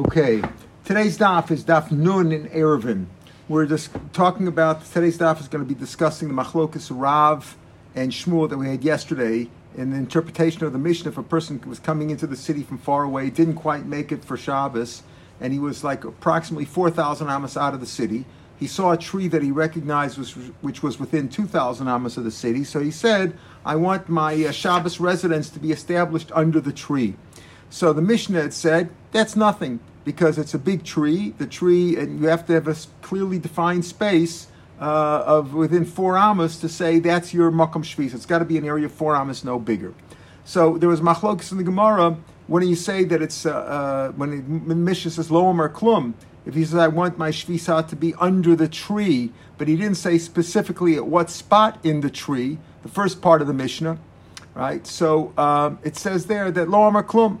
Okay, today's daf is daf Nun in Erevin. We're just talking about today's daf is going to be discussing the machlokas Rav and Shmuel that we had yesterday in the interpretation of the Mishnah. If a person was coming into the city from far away, didn't quite make it for Shabbos, and he was like approximately four thousand amas out of the city. He saw a tree that he recognized was, which was within two thousand amas of the city. So he said, "I want my uh, Shabbos residence to be established under the tree." So the Mishnah had said that's nothing because it's a big tree. The tree, and you have to have a clearly defined space uh, of within four amas to say that's your makom shvis. It's got to be an area four amas, no bigger. So there was machlokas in the Gemara when you say that it's uh, uh, when, it, when Mishnah says lo or klum. If he says I want my shvisa to be under the tree, but he didn't say specifically at what spot in the tree. The first part of the Mishnah, right? So um, it says there that lo or klum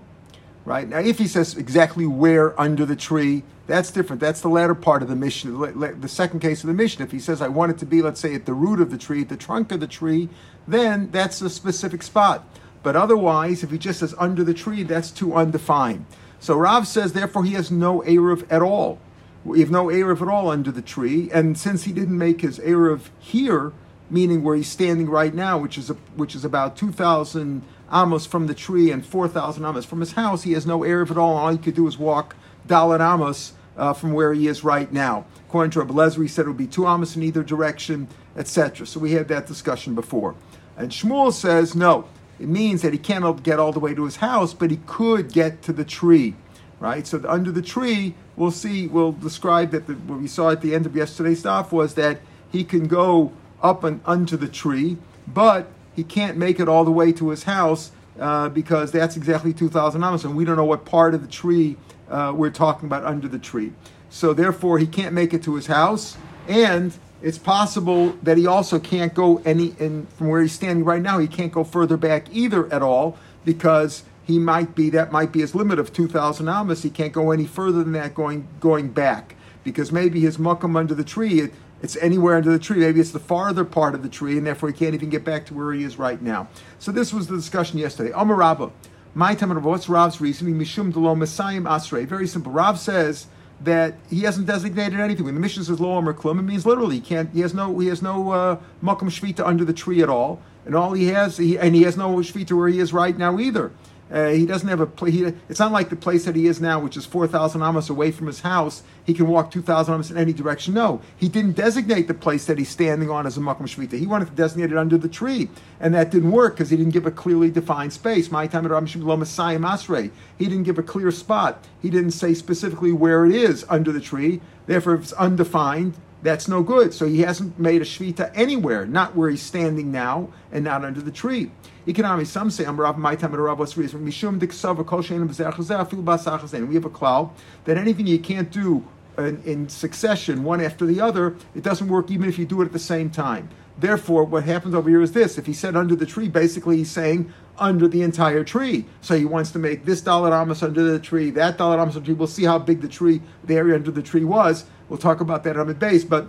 right? Now, if he says exactly where under the tree, that's different. That's the latter part of the Mishnah, the second case of the Mishnah. If he says, I want it to be, let's say, at the root of the tree, at the trunk of the tree, then that's a specific spot. But otherwise, if he just says under the tree, that's too undefined. So Rav says, therefore, he has no Erev at all. We have no Erev at all under the tree. And since he didn't make his Erev here, meaning where he's standing right now, which is a, which is about 2,000 amos from the tree and 4,000 amos from his house, he has no erev at all. All he could do is walk dalat amos uh, from where he is right now. According to Rabbi Lezer, he said it would be two amos in either direction, etc. So we had that discussion before. And Shmuel says no. It means that he can't get all the way to his house, but he could get to the tree, right? So under the tree, we'll see. We'll describe that the, what we saw at the end of yesterday's stuff was that he can go up and onto the tree, but he can't make it all the way to his house uh, because that's exactly 2,000 amos, and we don't know what part of the tree uh, we're talking about under the tree. So therefore, he can't make it to his house, and it's possible that he also can't go any and from where he's standing right now. He can't go further back either at all because he might be that might be his limit of 2,000 amos. He can't go any further than that going going back because maybe his muckum under the tree. It, it's anywhere under the tree. Maybe it's the farther part of the tree, and therefore he can't even get back to where he is right now. So this was the discussion yesterday. Amar Rabba, my time of what's Rav's reasoning? Mishum delo Messiah Asrei. Very simple. Rav says that he hasn't designated anything. When the Mishnah says lo Amar Klum, it means literally he can't. He has no. He has no uh, shvita under the tree at all, and all he has, he, and he has no shvita where he is right now either. Uh, he doesn't have a place. It's not like the place that he is now, which is 4,000 amos away from his house. He can walk 2,000 amos in any direction. No, he didn't designate the place that he's standing on as a makom shvita. He wanted to designate it under the tree, and that didn't work because he didn't give a clearly defined space. My time at Masrei. He didn't give a clear spot. He didn't say specifically where it is under the tree. Therefore, if it's undefined, that's no good. So he hasn't made a shvita anywhere, not where he's standing now, and not under the tree. Economics, some say, I'm Rav, my time at Rav, the reason? Mishum diksava kol shein We have a klal that anything you can't do in, in, succession, one after the other, it doesn't work even if you do it at the same time. Therefore, what happens over here is this. If he said under the tree, basically he's saying under the entire tree. So he wants to make this dalat amos under the tree, that dalat amos under the tree. We'll see how big the tree, the area under the tree was. We'll talk about that on the base, but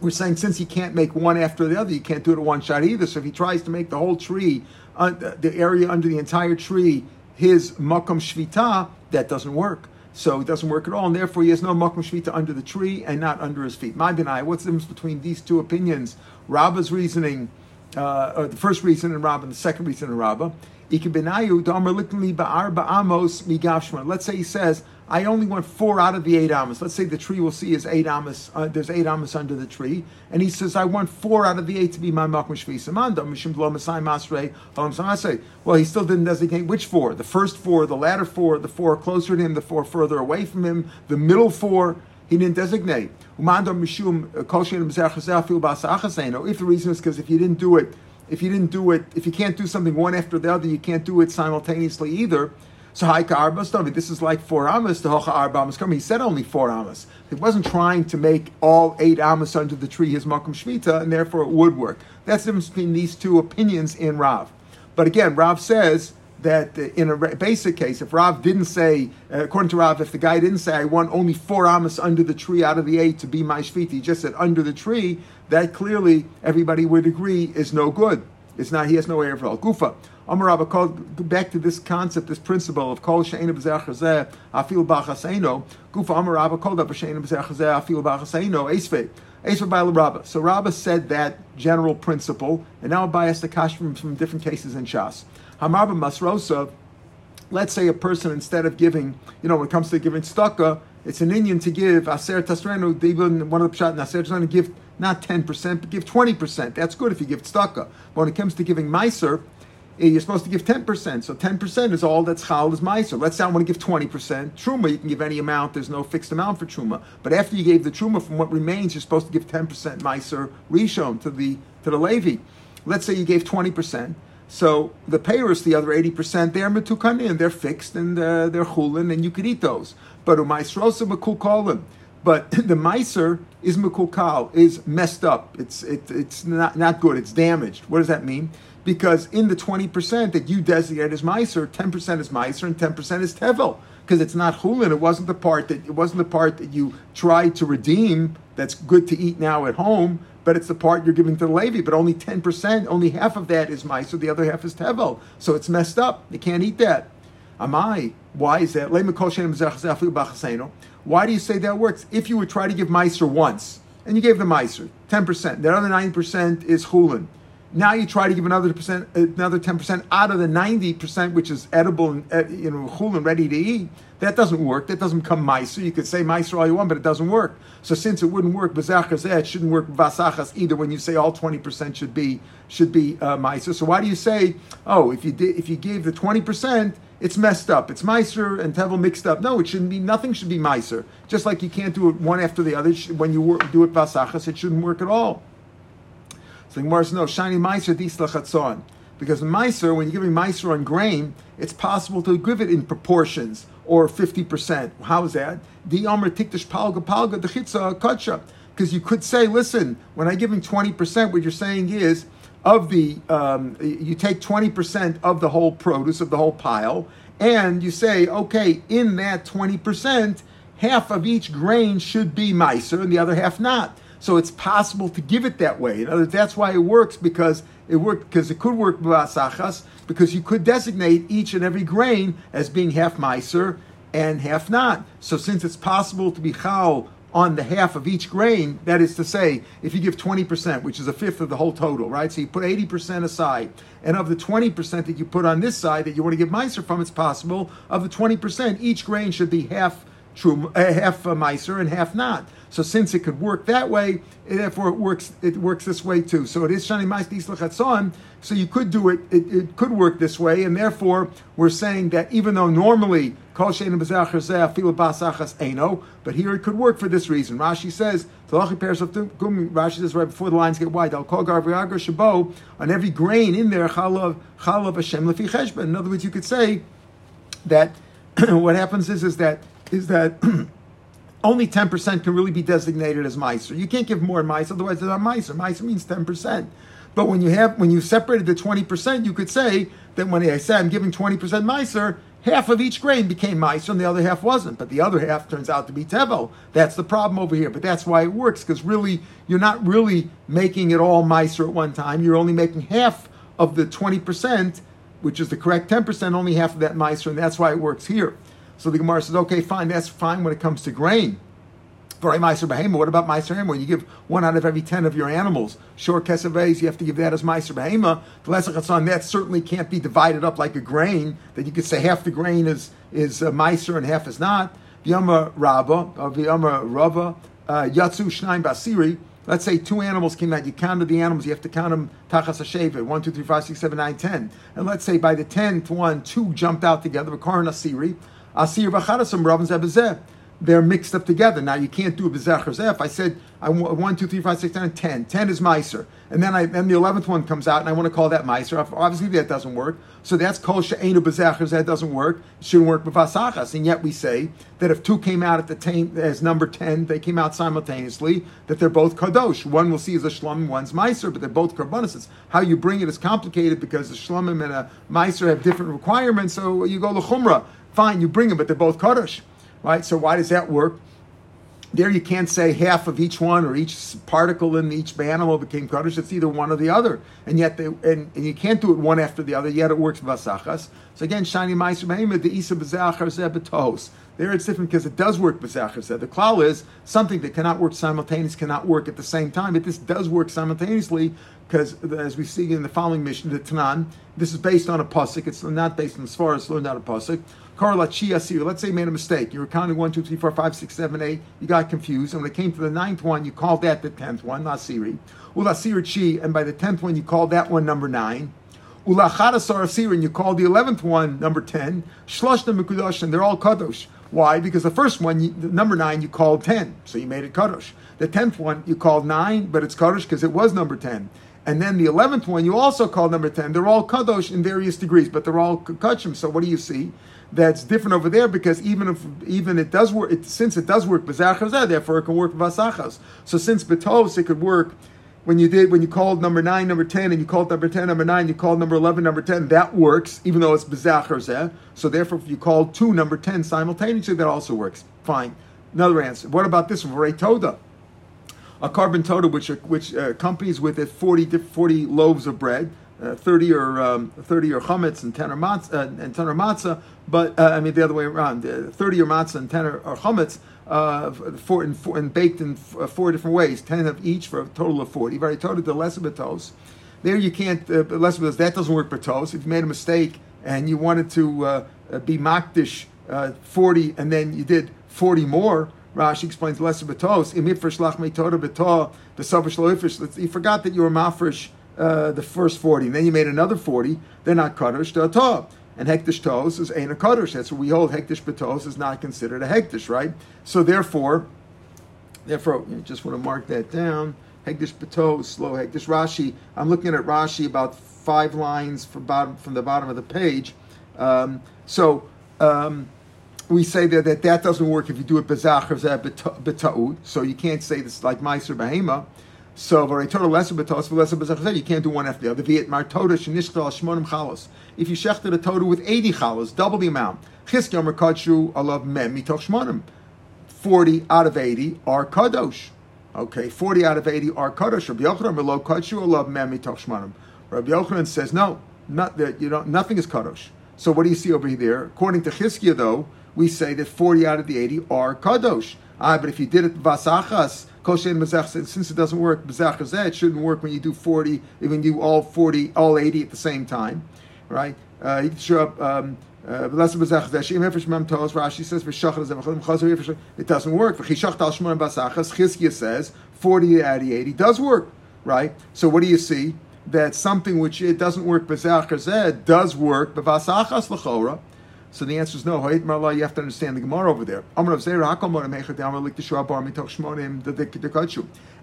we're saying since he can't make one after the other, he can't do it at one shot either. So if he tries to make the whole tree, uh, the area under the entire tree, his makom shvita, that doesn't work. So it doesn't work at all, and therefore he has no makom shvita under the tree and not under his feet. My benai, what's the difference between these two opinions? Rabba's reasoning, uh, the first reason in Rabbah and the second reason in Rabbah. Let's say he says, I only want four out of the eight amas. Let's say the tree we'll see is eight amas. Uh, there's eight amas under the tree, and he says, "I want four out of the eight to be my makom halam Well, he still didn't designate which four: the first four, the latter four, the four closer to him, the four further away from him, the middle four. He didn't designate. uh, If the reason is because if you didn't do it, if you didn't do it, if you can't do something one after the other, you can't do it simultaneously either. So Haika Arbas, no, this is like four amas, the Hocha Arba Amas He said only four amas. He wasn't trying to make all eight amas under the tree his Makom Shvita, and therefore it would work. That's the difference between these two opinions in Rav. But again, Rav says that in a basic case, if Rav didn't say, uh, according to Rav, if the guy didn't say, I want only four amas under the tree out of the eight to be my shvita, he just said under the tree, that clearly everybody would agree is no good It's not. He has no Erev Gufa. Amar Rabba called back to this concept, this principle of kol she'enu b'zeh chazeh afil b'chaseino. Gufa Amar Rabba called up she'enu b'zeh chazeh afil b'chaseino. Esvei. Esvei by Rabba. So Rabba said that general principle, and now bias the kash from, from different cases in Shas. Hamarba Masrosa. Let's say a person instead of giving, you know, when it comes to giving tzedakah, it's an Indian to give aser tasrenu. Even one of the pshat aser tasrenu give not ten percent, but give twenty percent. That's good if you give tzedakah. But when it comes to giving meiser, eh, you're supposed to give ten percent. So ten percent is all that's chal is meiser. Let's say I want to give twenty percent truma. You can give any amount. There's no fixed amount for truma. But after you gave the truma, from what remains, you're supposed to give ten percent meiser rishon to the to the levi. Let's say you gave twenty percent. So the payers, the other 80%, they're metukani and they're fixed and uh, they're chulin and you could eat those. But umaisrosa makulkalim. But the miser is makulkal, is messed up. It's, it, it's not, not good. It's damaged. What does that mean? Because in the 20% that you designate as miser, 10% is miser and 10% is tevel. Because it's not hulin. It wasn't the part that it wasn't the part that you tried to redeem that's good to eat now at home but it's the part you're giving to the Levi. But only 10%, only half of that is mice, the other half is tevel. So it's messed up. They can't eat that. Amai, why is that? Why do you say that works? If you would try to give miser once, and you gave the miser 10%, that other 90% is chulin. Now you try to give another percent, another ten percent out of the ninety percent, which is edible and uh, you know chul ready to eat. That doesn't work. That doesn't become meiser. You could say meiser all you want, but it doesn't work. So since it wouldn't work it shouldn't work vasachas either. When you say all twenty percent should be should be uh, meiser, so why do you say oh if you did if you gave the twenty percent it's messed up. It's meiser and tevel mixed up. No, it shouldn't be. Nothing should be meiser. Just like you can't do it one after the other. When you do it vasachas, it shouldn't work at all. So the Gemara says, no, shiny meiser dislachatzon. Because meiser, when you're giving meiser on grain, it's possible to give it in proportions or 50%. How is that? The Amr tiktish palga palga dechitza kacha. Because you could say, listen, when I'm giving 20%, what you're saying is, of the, um, you take 20% of the whole produce, of the whole pile, and you say, okay, in that 20%, half of each grain should be meiser and the other half not. So it's possible to give it that way. In other words, that's why it works because it worked because it could work because you could designate each and every grain as being half meiser and half not. So since it's possible to be chal on the half of each grain, that is to say, if you give 20%, which is a fifth of the whole total, right? So you put 80% aside. And of the 20% that you put on this side that you want to give Meiser from, it's possible. Of the 20%, each grain should be half true, uh, half uh, Meiser and half not. So since it could work that way, therefore it works. It works this way too. So it is shani ma'is So you could do it, it. It could work this way, and therefore we're saying that even though normally kol but here it could work for this reason. Rashi says Rashi says right before the lines get wide. I'll call shabo on every grain in there chalav chalav Hashem lefi. In other words, you could say that what happens is is that is that only 10% can really be designated as miser. You can't give more mice, otherwise it's not miser. Miser means 10%. But when you have when you separated the 20%, you could say that when I say I'm giving 20% miser, half of each grain became miser and the other half wasn't. But the other half turns out to be tevel. That's the problem over here. But that's why it works, because really you're not really making it all miser at one time. You're only making half of the 20%, which is the correct 10%, only half of that miser, and that's why it works here. So the Gemara says, okay, fine, that's fine when it comes to grain. What about Meiser Behema? You give one out of every ten of your animals. Short Kesaves, you have to give that as Meiser Behema. The Lesach that certainly can't be divided up like a grain, that you could say half the grain is, is uh, Meiser and half is not. Vyama Rabba, or Vyama Rava, uh, Yatsu Shnaim Basiri, Let's say two animals came out. You counted the animals. You have to count them tachas. One, two, three, five, six, seven, nine, ten. And let's say by the tenth one, two jumped out together. Karan asiri. They're mixed up together. Now you can't do a bezecher If I said I want one, two, three, five, six, nine, ten. Ten is meiser, and then I then the eleventh one comes out, and I want to call that meiser. Obviously that doesn't work. So that's kol she'enu bezecher That doesn't work. It shouldn't work with b'vasachas. And yet we say that if two came out at the ten as number ten, they came out simultaneously. That they're both kadosh. One will see as a shlum, one's meiser, but they're both karbonis. How you bring it is complicated because the shlumim and a meiser have different requirements. So you go to chumrah. Fine, you bring them, but they're both kaddish, right? So why does that work? there you can't say half of each one or each particle in each animal became kaddish. It's either one or the other, and yet they and, and you can't do it one after the other. Yet it works vasachas. So again, shiny behema the isa bezachar zebetos. There it's different because it does work bezachar The klal is something that cannot work simultaneously cannot work at the same time. But this does work simultaneously because as we see in the following Mishnah, the Tanan, this is based on a pasuk. It's not based on as far as learned out a pasuk. Let's say you made a mistake. You were counting one, two, three, four, five, six, seven, eight. You got confused. And when it came to the ninth one, you called that the tenth one, Nasiri. Ulasir Chi, and by the tenth one, you called that one number nine. Ula Ulachadasar Asir, and you called the eleventh one number ten. Shloshna Mikudosh, and they're all Kadosh. Why? Because the first one, the number nine, you called ten, so you made it Kadosh. The tenth one, you called nine, but it's Kadosh because it was number ten. And then the eleventh one, you also called number ten. They're all Kadosh in various degrees, but they're all Kachim. So what do you see? That's different over there because even if even it does work, it, since it does work bezachas, therefore it can work vasachas. So since betos, it could work when you did when you called number nine, number ten, and you called number ten, number nine, you called number eleven, number ten. That works, even though it's bezachar So therefore, if you call two number ten simultaneously, that also works. Fine. Another answer. What about this one? Toda. A korban toda, which which uh, accompanies with it 40, 40 loaves of bread uh, 30 or um, 30 or chametz and 10 or matzah, uh, and 10 or matzah, but uh, I mean the other way around, uh, 30 or matzah and 10 or, or chametz, uh, four, and, four, and baked in four different ways, 10 of each for a total of 40. Very total the less betos. There you can't, uh, less betos, that doesn't work betos. If you made a mistake and you wanted to be makdish 40 and then you did 40 more, Rashi explains less betos. Imifresh lach the savish You forgot that you were mafresh uh, the first 40, and then you made another 40, they're not Kaddish to a And Hektish Tos is ain't a Kaddish. That's what we hold. Hektish Betos is not considered a Hektish, right? So therefore, therefore, you just want to mark that down. Hektish Betos, slow Hektish Rashi. I'm looking at Rashi about five lines from, bottom, from the bottom of the page. Um, so, um, we say that, that that doesn't work if you do it bezach or beta'ud. So you can't say this like Meiser Behema. So total lesser betos lesser bezachzeh. You can't do one after the other. If you shechted a toda with eighty chalos, double the amount. Forty out of eighty are kadosh. Okay, forty out of eighty are kadosh. Rabbi Yochanan. Rabbi Yochanan says no, not that you know nothing is kadosh. So what do you see over here? There? According to Chizkiah, though, we say that forty out of the eighty are kadosh. Ah, but if you did it vasachas, kosher mazach, since it doesn't work mazach it shouldn't work when you do forty, when you do all forty, all eighty at the same time, right? Uh, you can show up. Um, uh, Rashi says it doesn't work. Chizkiah says forty out of eighty does work, right? So what do you see? That something which it doesn't work does work b'vasachas l'chora so the answer is no. You have to understand the Gemara over there.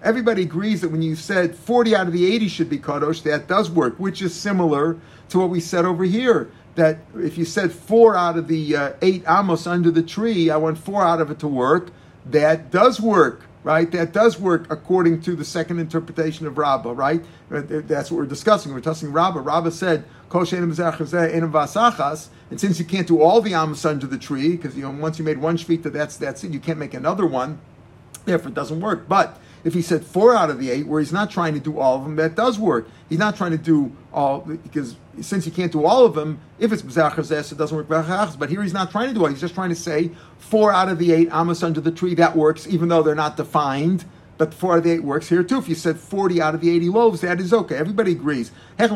Everybody agrees that when you said 40 out of the 80 should be kadosh, that does work, which is similar to what we said over here. That if you said four out of the uh, eight amos under the tree, I want four out of it to work, that does work right? That does work according to the second interpretation of Rabbah, right? Uh, that's what we're discussing. We're discussing Rabbah. Rabbah said, and since you can't do all the amos under the tree, because you know once you made one shvita, that's that's it. You can't make another one. Therefore, it doesn't work. But if he said four out of the eight, where he's not trying to do all of them, that does work. He's not trying to do all because since he can't do all of them, if it's b'zachar it doesn't work. But here he's not trying to do it. He's just trying to say four out of the eight amos under the tree that works, even though they're not defined. But four out of the eight works here too. If you said 40 out of the 80 loaves, that is okay. Everybody agrees. If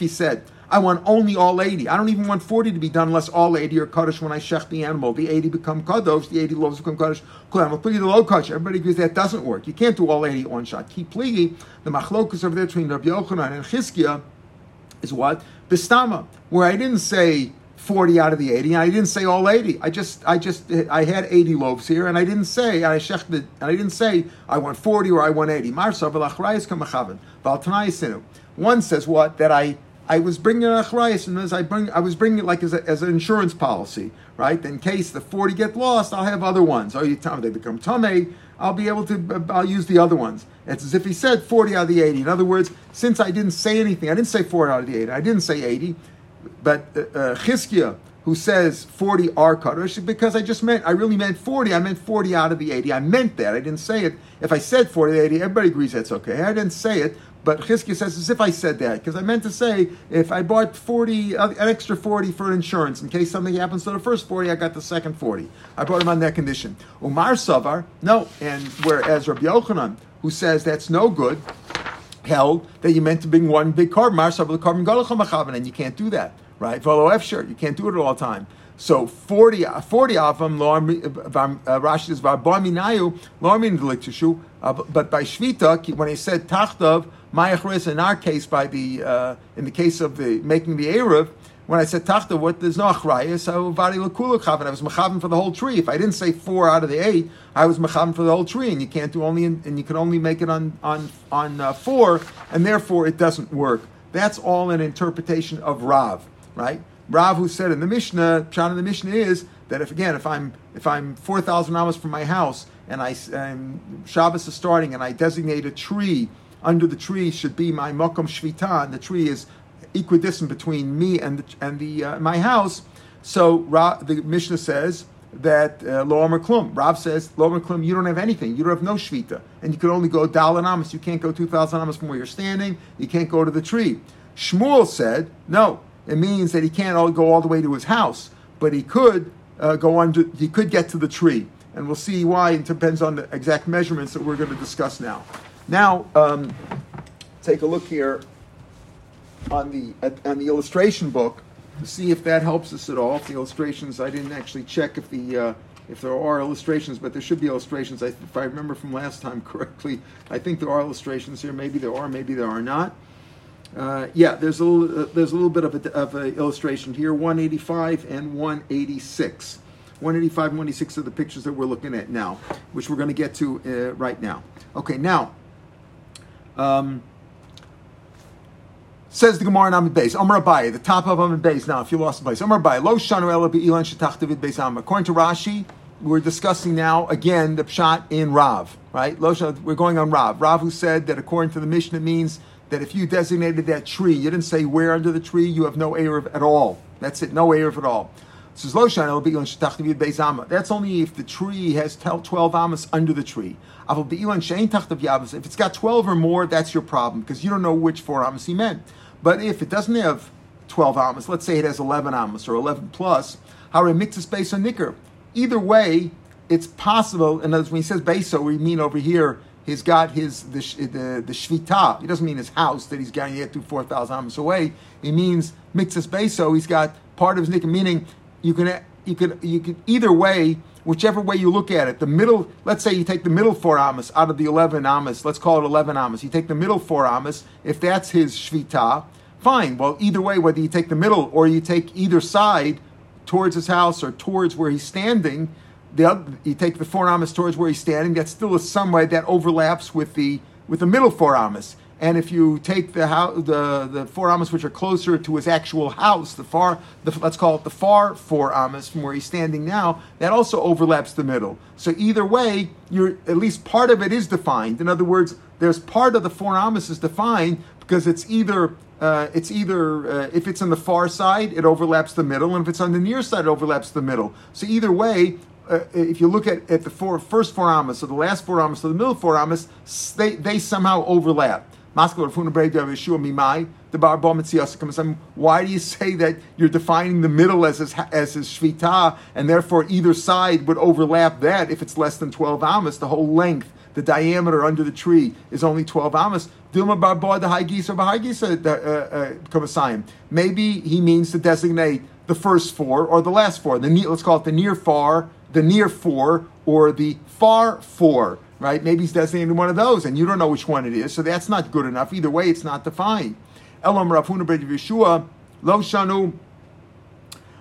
he said I want only all 80. I don't even want 40 to be done unless all 80 are Kaddish when I shech the animal. The 80 become Kadosh, the 80 loaves become Kaddish. Everybody agrees that doesn't work. You can't do all 80 at one shot. Keep pligi. The machlokus over there between Rabbi Yochanan and Chizkiah is what? Bistama, where I didn't say 40 out of the 80, and I didn't say all 80. I just, I just, I had 80 loaves here, and I didn't say, I shechted, and I didn't say I want 40 or I want 80. Marsa. One says what? That I I was bringing an achrayas, and as I bring, I was bringing it like as, a, as an insurance policy, right? In case the forty get lost, I'll have other ones. Oh, you tell me they become tame, I'll be able to. I'll use the other ones. It's as if he said forty out of the eighty. In other words, since I didn't say anything, I didn't say four out of the eighty. I didn't say eighty, but uh, uh, Chizkiah who says 40 are Kaddish because I just meant, I really meant 40. I meant 40 out of the 80. I meant that. I didn't say it. If I said 40 80, everybody agrees that's okay. I didn't say it, but Chizkiah says as if I said that because I meant to say if I bought 40, uh, an extra 40 for insurance in case something happens to the first 40, I got the second 40. I bought him on that condition. Umar Savar, no. And whereas Rabbi Yochanan, who says that's no good, held that you meant to bring one big korban, the and you can't do that right? Follow F shirt. You can't do it all the time. So 40, 40 of them, uh, Rashi says, Vabaminayu, Lormin Deliktishu, uh, but by Shvita, when he said Tachtav, Mayachris, in our case, by the, uh, in the case of the making the Erev, when I said Tachtav, what there's no Achrayas, so Vari Lakulu Chavin, I was Machavin for the whole tree. If I didn't say four out of the eight, I was Machavin for the whole tree, and you can't do only, in, and you can only make it on, on, on uh, four, and therefore it doesn't work. That's all an interpretation of Rav right? Rav who said in the Mishnah, Pshat in the Mishnah is that if again, if I'm if I'm four thousand amas from my house and I and Shabbos is starting and I designate a tree under the tree should be my mokom shvita, and the tree is equidistant between me and the, and the uh, my house. So Ra, the Mishnah says that uh, lo Omer klum. Rav says lo klum. You don't have anything. You don't have no shvita, and you can only go dalan Amos. You can't go two thousand Amos from where you're standing. You can't go to the tree. Shmuel said no it means that he can't all go all the way to his house, but he could uh, go under. He could get to the tree, and we'll see why. It depends on the exact measurements that we're going to discuss now. Now, um, take a look here on the on the illustration book to see if that helps us at all. If the illustrations, I didn't actually check if the uh, if there are illustrations, but there should be illustrations. I, if I remember from last time correctly, I think there are illustrations here. Maybe there are, maybe there are not. Uh, yeah, there's a little, uh, there's a little bit of a, of a illustration here, 185 and 186. 185 and 186 are the pictures that we're looking at now, which we're going to get to uh, right now. Okay, now, um, says the Gemara in Amid Beis, Amar Abaye, the top of Amid Beis. Now, if you lost the place, Amar Abaye, Lo Shanu Ela Be'ilan Shetach David Beis Am. According to Rashi, we're discussing now again the pshat in Rav, right? Lo we're going on Rav. Rav who said that according to the Mishnah means that if you designated that tree, you didn't say where under the tree, you have no Erev at all. That's it, no Erev at all. Says Lo Shanu Ela Be'ilan Shetach David Beis Amma. That's only if the tree has 12 amas under the tree. If it's got 12 or more, that's your problem because you don't know which four amas he meant. But if it doesn't have 12 amas, let's say it has 11 amas or 11 plus, how mixes base on nicker. Either way, it's possible. And when he says beso, we mean over here he's got his the the, the shvita. He doesn't mean his house that he's going to get to four thousand amos away. He means mixes beso. He's got part of his nikah, meaning you can you can you can either way, whichever way you look at it. The middle, let's say you take the middle four amos out of the eleven amos. Let's call it eleven amos. You take the middle four amos. If that's his shvita, fine. Well, either way, whether you take the middle or you take either side towards his house or towards where he's standing the other, you take the four amas towards where he's standing, that's still a some way that overlaps with the with the middle four amas. And if you take the house, the the four amas which are closer to his actual house, the far, the, let's call it the far four amas from where he's standing now, that also overlaps the middle. So either way, you're at least part of it is defined. In other words, there's part of the four amas is defined because it's either uh, it's either uh, if it's on the far side, it overlaps the middle, and if it's on the near side, it overlaps the middle. So either way, uh, if you look at, at the four, first four amas, so the last four amas, so the middle four amas, they, they somehow overlap. Why do you say that you're defining the middle as as his shvita, and therefore either side would overlap that if it's less than 12 amas, the whole length, the diameter under the tree is only 12 amas. The high geese uh, uh, Maybe he means to designate the first four or the last four. The let's call it the near far the near four or the far four, right? Maybe he's designating one of those, and you don't know which one it is, so that's not good enough. Either way, it's not defined. Elam Rafuna Yeshua, Lo Shanu,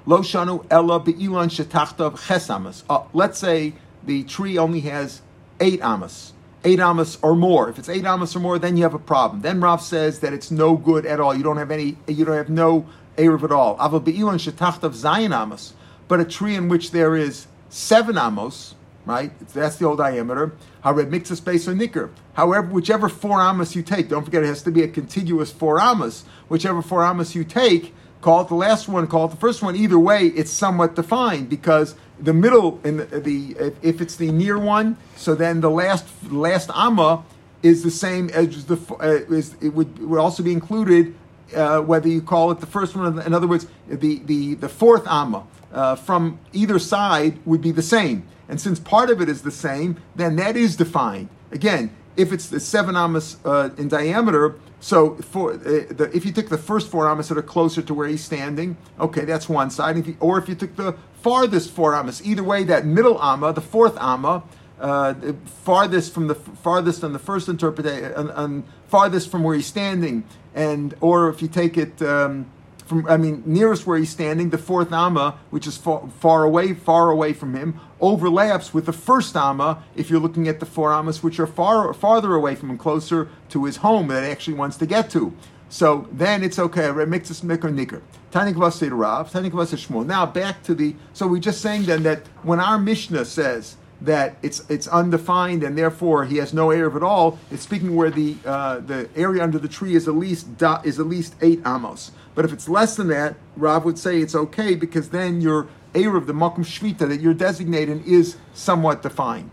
Lo Shanu Ella Be'ilan Shetachtav Chesamas. Uh, let's say the tree only has eight amas, eight amas or more. If it's eight amas or more, then you have a problem. Then Rav says that it's no good at all. You don't have any, you don't have no Erev at all. Aval Be'ilan Shetachtav Zayin amas. But a tree in which there is seven amos, right? That's the old diameter. However, mixes space or nicker. However, whichever four amos you take, don't forget it has to be a contiguous four amos. Whichever four amos you take, call it the last one, call it the first one. Either way, it's somewhat defined because the middle in the, the if it's the near one, so then the last last amma is the same as the uh, is it would it would also be included uh, whether you call it the first one. In other words, the the the fourth amma uh, from either side would be the same. And since part of it is the same, then that is defined. Again, if it's the seven amas uh, in diameter, so for uh, the, if you took the first four amas that are closer to where he's standing, okay, that's one side. If or if you took the farthest four amas, either way, that middle amma, the fourth amma, uh, farthest from the farthest on the first interpretation, farthest from where he's standing, and or if you take it. Um, from I mean nearest where he's standing, the fourth amma, which is far, far, away, far away from him, overlaps with the first amma. If you're looking at the four ammas which are far farther away from him, closer to his home that he actually wants to get to. So then it's okay. Mixus mikr nicker. Tanik Rav, Tanik Shmuel. Now back to the. So we're just saying then that when our Mishnah says that it's it's undefined and therefore he has no eruv at all. It's speaking where the uh, the area under the tree is at least is at least eight amos. But if it's less than that, Rav would say it's okay because then your eruv, the makom shvita that you're designating, is somewhat defined.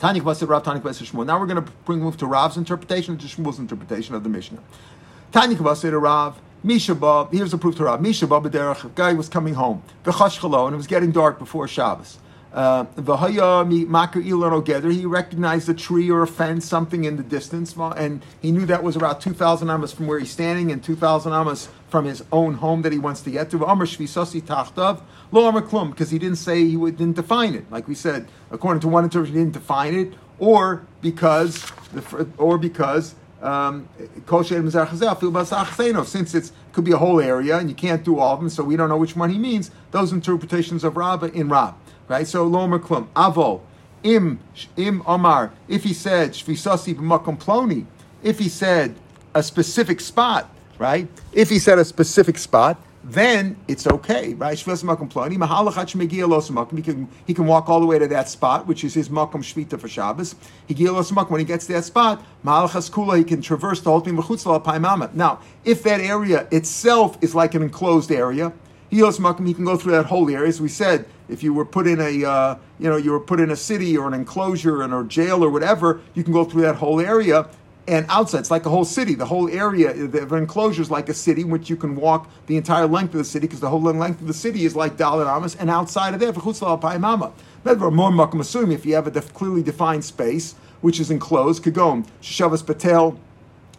Tanik Basir Rav Tanik Basir Shmuel. Now we're going to bring move to Rav's interpretation to Shmuel's interpretation of the Mishnah. Tanik Basir Rav. Mishabah, here's a proof to Rav. Mishabah b'derech, guy was coming home. V'chash and it was getting dark before Shabbos. Uh, he recognized a tree or a fence, something in the distance, and he knew that was about 2,000 amas from where he's standing and 2,000 amas from his own home that he wants to get to. Lo Amr Klum, because he didn't say he didn't define it. Like we said, according to one interpretation, he didn't define it, or because, the, or because um, since it could be a whole area and you can't do all of them, so we don't know which one he means. Those interpretations of Rabbah in Rab. Right? So Lomer Klum. Avo. Im Im Omar. If he said Shvisasi b'makom ploni, if he said a specific spot, right? If he said a specific spot, then it's okay, right? He can, he can walk all the way to that spot, which is his makom shvita for Shabbos. When he gets to that spot, Mahalachas kula, he can traverse the whole thing. Now, if that area itself is like an enclosed area, he osmak he can go through that whole area. As we said, if you were put in a, uh, you know, you were put in a city or an enclosure and or jail or whatever, you can go through that whole area. And outside, it's like a whole city. The whole area, the enclosure is like a city in which you can walk the entire length of the city because the whole length of the city is like Dalit Amas. And outside of there, if you have a clearly defined space, which is enclosed, Kagom, Shavas Patel,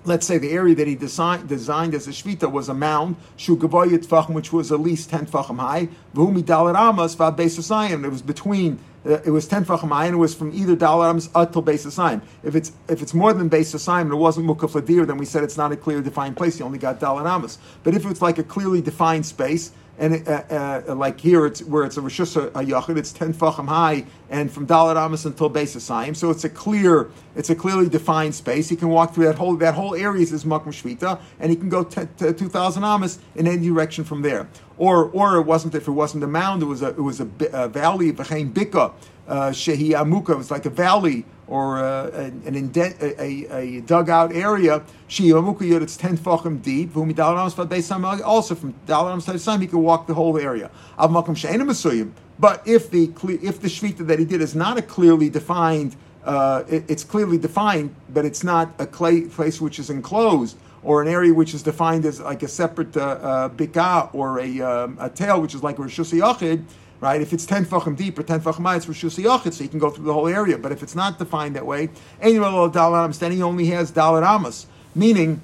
let's say the area that he designed, designed as a shvita was a mound, which was at least 10 tfachim high, v'humi dalar amas It was between, uh, it was 10 tfachim high, and it was from either dalar amas until base asayim. If it's if it's more than base asayim and it wasn't mukaf then we said it's not a clearly defined place. You only got dalar amas. But if it's like a clearly defined space, and uh, uh, like here, it's where it's a rishus a yachid, it's ten fachim high, and from dalat amas until base asayim. So it's a clear, it's a clearly defined space. He can walk through that whole that whole area is makom shvita, and he can go t- t- two thousand amas in any direction from there. Or or it wasn't if it wasn't a mound, it was a it was a, a valley, bika, uh, shehi amuka. It was like a valley or uh, an, indent, a, a, a, dugout area, it's 10 fachim deep, also from Dalarams Taisam, he can walk the whole area. But if the if the shvita that he did is not a clearly defined, uh, it, it's clearly defined, but it's not a clay, place which is enclosed, or an area which is defined as like a separate uh, uh, bika or a, um, a tail, which is like Rishus Yachid, right? If it's 10 fachim deep or 10 fachim high, it's Rishus Yachid, so you can go through the whole area. But if it's not defined that way, then he only has Dalit Amos, meaning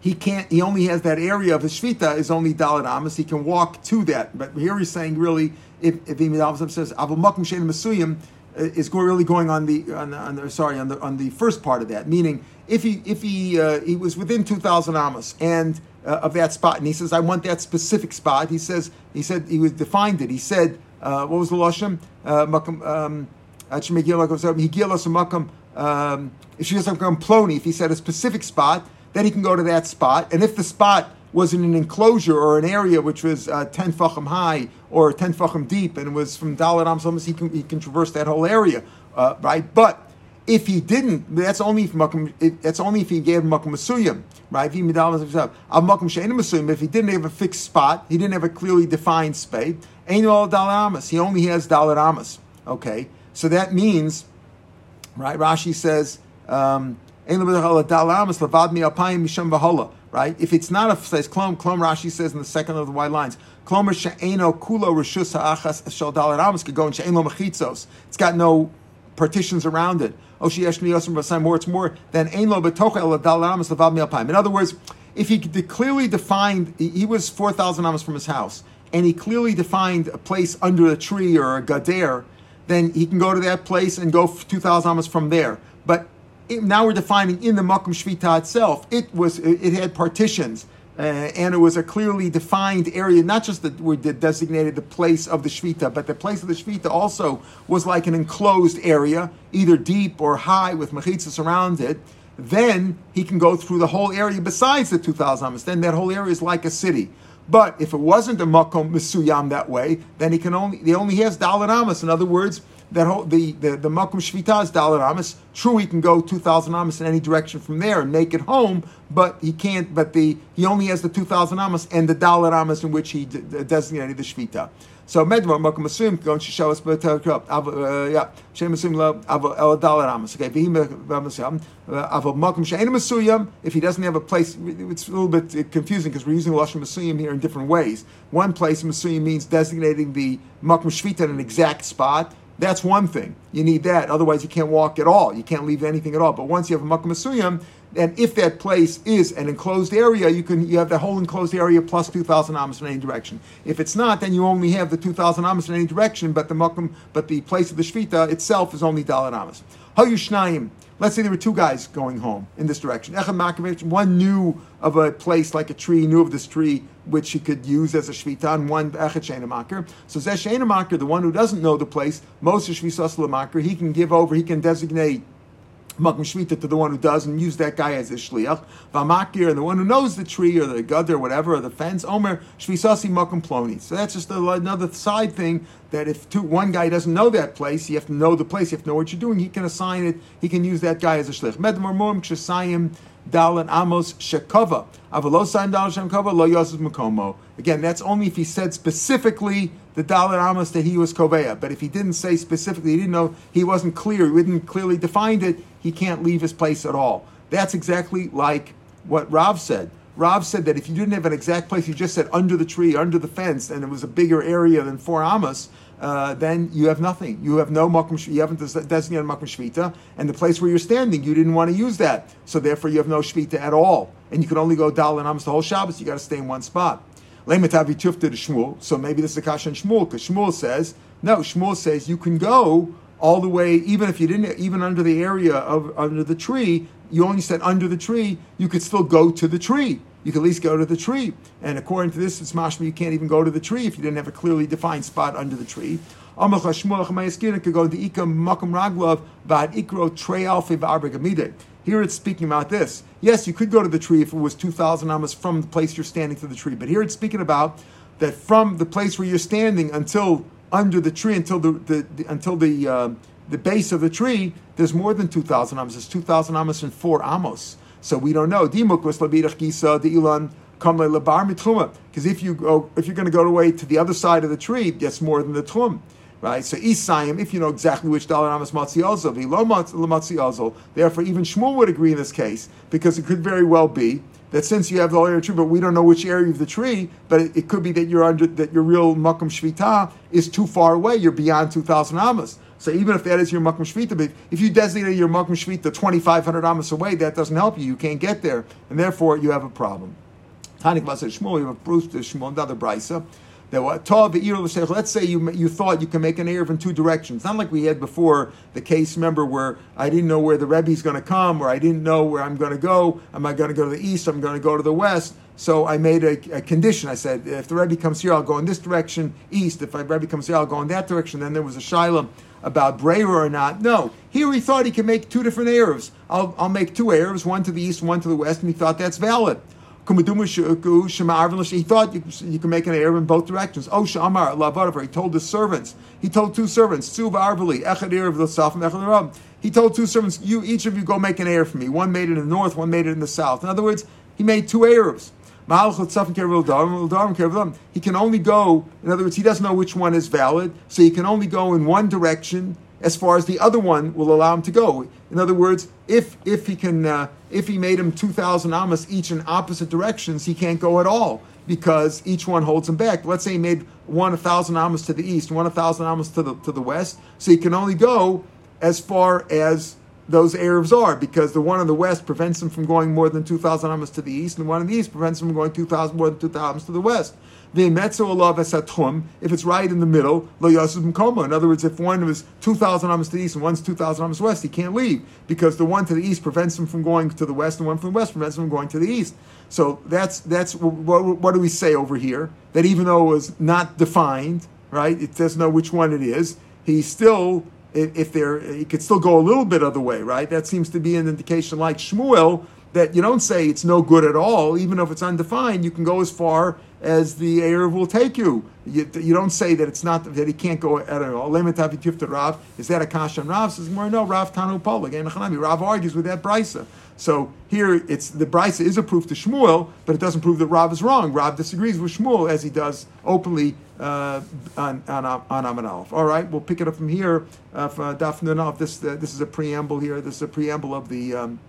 he can't. He only has that area of his shvita is only dalit amas. He can walk to that. But here he's saying really, if if he says avu makum shein masuyim uh, is really going on the, on the, on the, sorry on the on the first part of that. Meaning, if he if he uh, he was within two thousand amas and uh, of that spot, and he says, I want that specific spot. He says, he said, he was defined it. He said, uh, what was the lashon? Uh, makam, um, if she doesn't come ploni, if he said a specific spot, then he can go to that spot. And if the spot was in an enclosure or an area which was uh, 10 fachim high or 10 fachim deep and was from Dalit Am he can, he can traverse that whole area, uh, right? But If he didn't, that's only if makom, that's only if he gave makom masuyim, right? If he If he didn't have a fixed spot, he didn't have a clearly defined space. Ain't all dalaramas. He only has dalaramas. Okay, so that means, right? Rashi says. Um, right? If it's not a says klom, klom Rashi says in the second of the white lines, klomer she'eno kulo rishus ha'achas shel dalar amos could go in she'eno mechitzos. It's got no partitions around it. Oh, more, it's more than mi'alpayim. In other words, if he clearly defined, he was four thousand amos from his house, and he clearly defined a place under a tree or a gader, then he can go to that place and go two thousand amos from there. But now we're defining in the Makom Shvita itself. It was it had partitions. Uh, and it was a clearly defined area, not just that we designated the place of the Shvita, but the place of the Shvita also was like an enclosed area, either deep or high with mechitzas around it. Then he can go through the whole area besides the 2,000 amas. Then that whole area is like a city. But if it wasn't a makom misuyam that way, then he can only he only has dalit amas. In other words, that whole, the the the makom shvita is dalit amas. True, he can go two thousand amas in any direction from there and make it home, but he can't. But the he only has the two thousand amas and the dalit amas in which he d- designated the shvita. So medvar makom asum going to show us but uh, yeah shem asum lo el dalit amas. Okay, masuyam. If he doesn't have a place, it's a little bit confusing because we're using lashon masuyam here in different ways. One place masuyam means designating the makom shvita in an exact spot. That's one thing. You need that. Otherwise, you can't walk at all. You can't leave anything at all. But once you have a masuyam, and if that place is an enclosed area, you can you have the whole enclosed area plus two thousand amos in any direction. If it's not, then you only have the two thousand amos in any direction, but the makom, but the place of the shvita itself is only dalat amos. Hayushnayim. Let's say there were two guys going home in this direction. One knew of a place like a tree, knew of this tree which he could use as a shvita, and one echet sheinamaker. So zesh sheinamaker, the one who doesn't know the place, Moshe shvisas lemaker, he can give over, he can designate Makom Shvita to the one who does and use that guy as a shliach. Vamakir and the one who knows the tree or the gud or whatever or the fence. Omer Shvisasi Makom Ploni. So that's just another side thing that if two, one guy doesn't know that place, you have to know the place, you have to know what you're doing. He can assign it. He can use that guy as a shlich. Medmar Mum Kshasayim Dalan Amos Shekova. Avalosaim Dalan Shekova Lo Yosef Makomo. Again, that's only if he said specifically the Dalan Amos that he was Koveya. But if he didn't say specifically, he didn't know, he wasn't clear, he didn't clearly define it, he can't leave his place at all. That's exactly like what Rav said. Rav said that if you didn't have an exact place, you just said under the tree, under the fence, and it was a bigger area than four amas, uh, then you have nothing. You have no makom. You haven't designated makom shvita, and the place where you're standing, you didn't want to use that. So therefore, you have no shvita at all, and you can only go dal and amos the whole Shabbos. You got to stay in one spot. So maybe this is a kasha Shmuel because Shmuel says no. Shmuel says you can go all the way, even if you didn't, even under the area of under the tree. You only said under the tree. You could still go to the tree you could at least go to the tree. And according to this, it's mashma you can't even go to the tree if you didn't have a clearly defined spot under the tree. Here it's speaking about this. Yes, you could go to the tree if it was 2,000 amas from the place you're standing to the tree. But here it's speaking about that from the place where you're standing until under the tree, until the, the, the until the uh, the base of the tree, there's more than 2,000 amos. There's 2,000 amos and four amos. So we don't know. Because if you go, if you're going to go away to the other side of the tree, that's more than the trum. Right, so Isayim, if you know exactly which Dalar Amos Matzi Ozol, Matzi Ozol, therefore even Shmuel would agree in this case, because it could very well be that since you have the whole area of the tree, but we don't know which area of the tree, but it, it could be that you're under that your real Makom Shvita is too far away, you're beyond two thousand Amos. So even if that is your Makom Shvita, but if you designate your Makom Shvita 2,500 Amos away, that doesn't help you. You can't get there. And therefore, you have a problem. Tanik Shmuel, you have a proof to Shmuel, another brisa. Let's say you, you thought you can make an Erev in two directions. Not like we had before the case, remember, where I didn't know where the Rebbe is going to come, or I didn't know where I'm going to go. Am I going to go to the east? I'm going to go to the west? So I made a, a, condition. I said, if the Rebbe comes here, I'll go in this direction, east. If the Rebbe comes here, I'll go in that direction. Then there was a Shiloh about Breira or not. No, here he thought he could make two different Erevs. I'll, I'll make two Erevs, one to the east, one to the west, and he thought that's valid. He thought you, you can make an Erev in both directions. Oh, Shamar, he told his servants, he told two servants, Suv Arvali, He told two servants, "You each of you go make an heir for me. One made it in the north, one made it in the south." In other words, he made two heirs. He can only go, in other words, he doesn't know which one is valid, so he can only go in one direction as far as the other one will allow him to go. In other words, if if he can, uh, if he made him two thousand amas each in opposite directions, he can't go at all because each one holds him back. Let's say he made one a thousand amas to the east, one a thousand amas to the to the west, so he can only go as far as those Erevs are, because the one in the west prevents them from going more than 2,000 amas to the east, and the one in the east prevents them from going 2,000 more than 2,000 amas to the west. If it's right in the middle, in other words, if one was 2,000 amas to the east and one's 2,000 amas west, he can't leave because the one to the east prevents him from going to the west, and one from the west prevents him from going to the east. So that's that's what, what do we say over here? That even though it was not defined, right? It doesn't know which one it is. He still if there, you could still go a little bit other way, right? That seems to be an indication like Shmuel that you don't say it's no good at all, even if it's undefined. You can go as far as the Erev will take you. you. You don't say that it's not that he can't go at all. Rav is that a kashan Rav says more no Rav Tanu Polig and Rav argues with that brisa. So here it's the brisa is a proof to Shmuel, but it doesn't prove that Rav is wrong. Rav disagrees with Shmuel as he does openly uh, on on on. All right, we'll pick it up from here. Uh, Daf Nun This uh, this is a preamble here. This is a preamble of the um,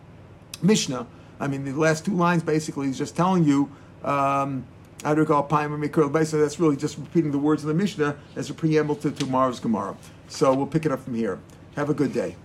Mishnah. I mean, the last two lines basically is just telling you. Um, I recall Paim and Basically, that's really just repeating the words of the Mishnah as a preamble to tomorrow's Gemara. So we'll pick it up from here. Have a good day.